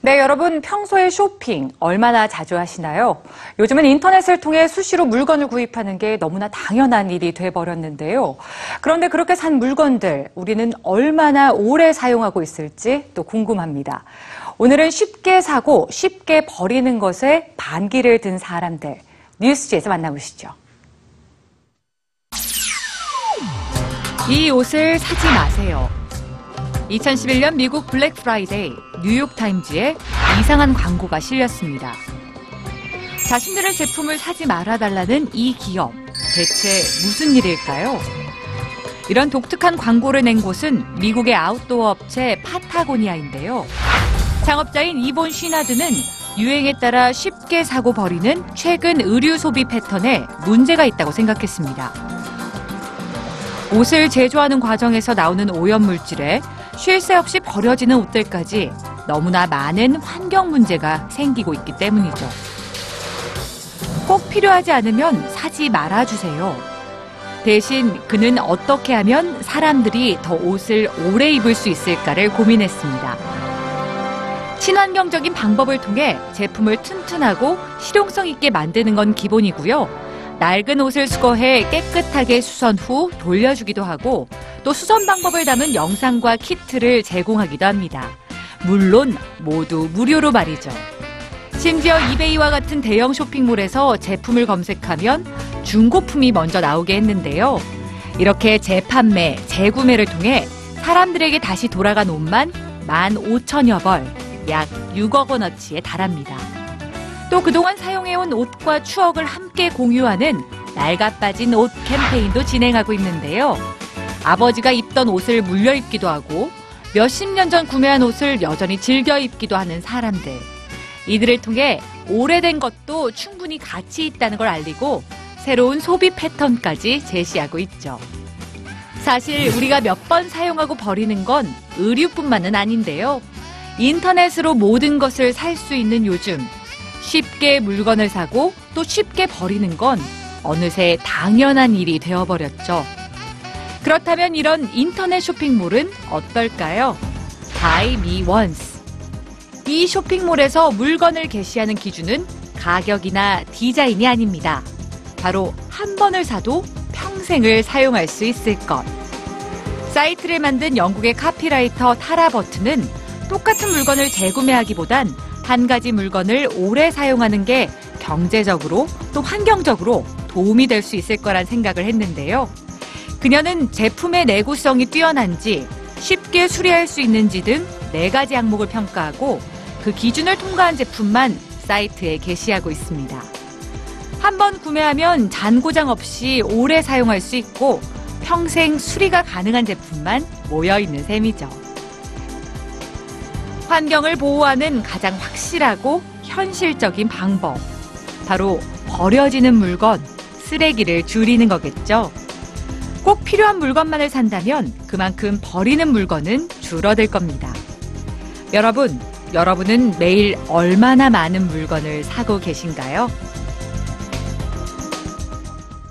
네, 여러분 평소에 쇼핑 얼마나 자주 하시나요? 요즘은 인터넷을 통해 수시로 물건을 구입하는 게 너무나 당연한 일이 돼버렸는데요. 그런데 그렇게 산 물건들 우리는 얼마나 오래 사용하고 있을지 또 궁금합니다. 오늘은 쉽게 사고 쉽게 버리는 것에 반기를 든 사람들 뉴스지에서 만나보시죠. 이 옷을 사지 마세요. 2011년 미국 블랙 프라이데이 뉴욕타임즈에 이상한 광고가 실렸습니다. 자신들의 제품을 사지 말아달라는 이 기업. 대체 무슨 일일까요? 이런 독특한 광고를 낸 곳은 미국의 아웃도어 업체 파타고니아인데요. 창업자인 이본 쉬나드는 유행에 따라 쉽게 사고 버리는 최근 의류 소비 패턴에 문제가 있다고 생각했습니다. 옷을 제조하는 과정에서 나오는 오염 물질에 쉴 새 없이 버려지는 옷들까지 너무나 많은 환경 문제가 생기고 있기 때문이죠. 꼭 필요하지 않으면 사지 말아주세요. 대신 그는 어떻게 하면 사람들이 더 옷을 오래 입을 수 있을까를 고민했습니다. 친환경적인 방법을 통해 제품을 튼튼하고 실용성 있게 만드는 건 기본이고요. 낡은 옷을 수거해 깨끗하게 수선 후 돌려주기도 하고 또 수선 방법을 담은 영상과 키트를 제공하기도 합니다. 물론 모두 무료로 말이죠. 심지어 이베이와 같은 대형 쇼핑몰에서 제품을 검색하면 중고품이 먼저 나오게 했는데요. 이렇게 재판매, 재구매를 통해 사람들에게 다시 돌아간 옷만 15,000여 벌, 약 6억 원어치에 달합니다. 또 그동안 사용해온 옷과 추억을 함께 공유하는 낡아 빠진 옷 캠페인도 진행하고 있는데요. 아버지가 입던 옷을 물려 입기도 하고 몇십 년 전 구매한 옷을 여전히 즐겨 입기도 하는 사람들. 이들을 통해 오래된 것도 충분히 가치 있다는 걸 알리고 새로운 소비 패턴까지 제시하고 있죠. 사실 우리가 몇 번 사용하고 버리는 건 의류뿐만은 아닌데요. 인터넷으로 모든 것을 살 수 있는 요즘 쉽게 물건을 사고 또 쉽게 버리는 건 어느새 당연한 일이 되어버렸죠. 그렇다면 이런 인터넷 쇼핑몰은 어떨까요? Buy Me Once. 이 쇼핑몰에서 물건을 게시하는 기준은 가격이나 디자인이 아닙니다. 바로 한 번을 사도 평생을 사용할 수 있을 것. 사이트를 만든 영국의 카피라이터 타라 버튼은 똑같은 물건을 재구매하기보단 한 가지 물건을 오래 사용하는 게 경제적으로 또 환경적으로 도움이 될 수 있을 거란 생각을 했는데요. 그녀는 제품의 내구성이 뛰어난지 쉽게 수리할 수 있는지 등 네 가지 항목을 평가하고 그 기준을 통과한 제품만 사이트에 게시하고 있습니다. 한번 구매하면 잔고장 없이 오래 사용할 수 있고 평생 수리가 가능한 제품만 모여 있는 셈이죠. 환경을 보호하는 가장 확실하고 현실적인 방법. 바로 버려지는 물건, 쓰레기를 줄이는 거겠죠. 꼭 필요한 물건만을 산다면 그만큼 버리는 물건은 줄어들 겁니다. 여러분, 여러분은 매일 얼마나 많은 물건을 사고 계신가요?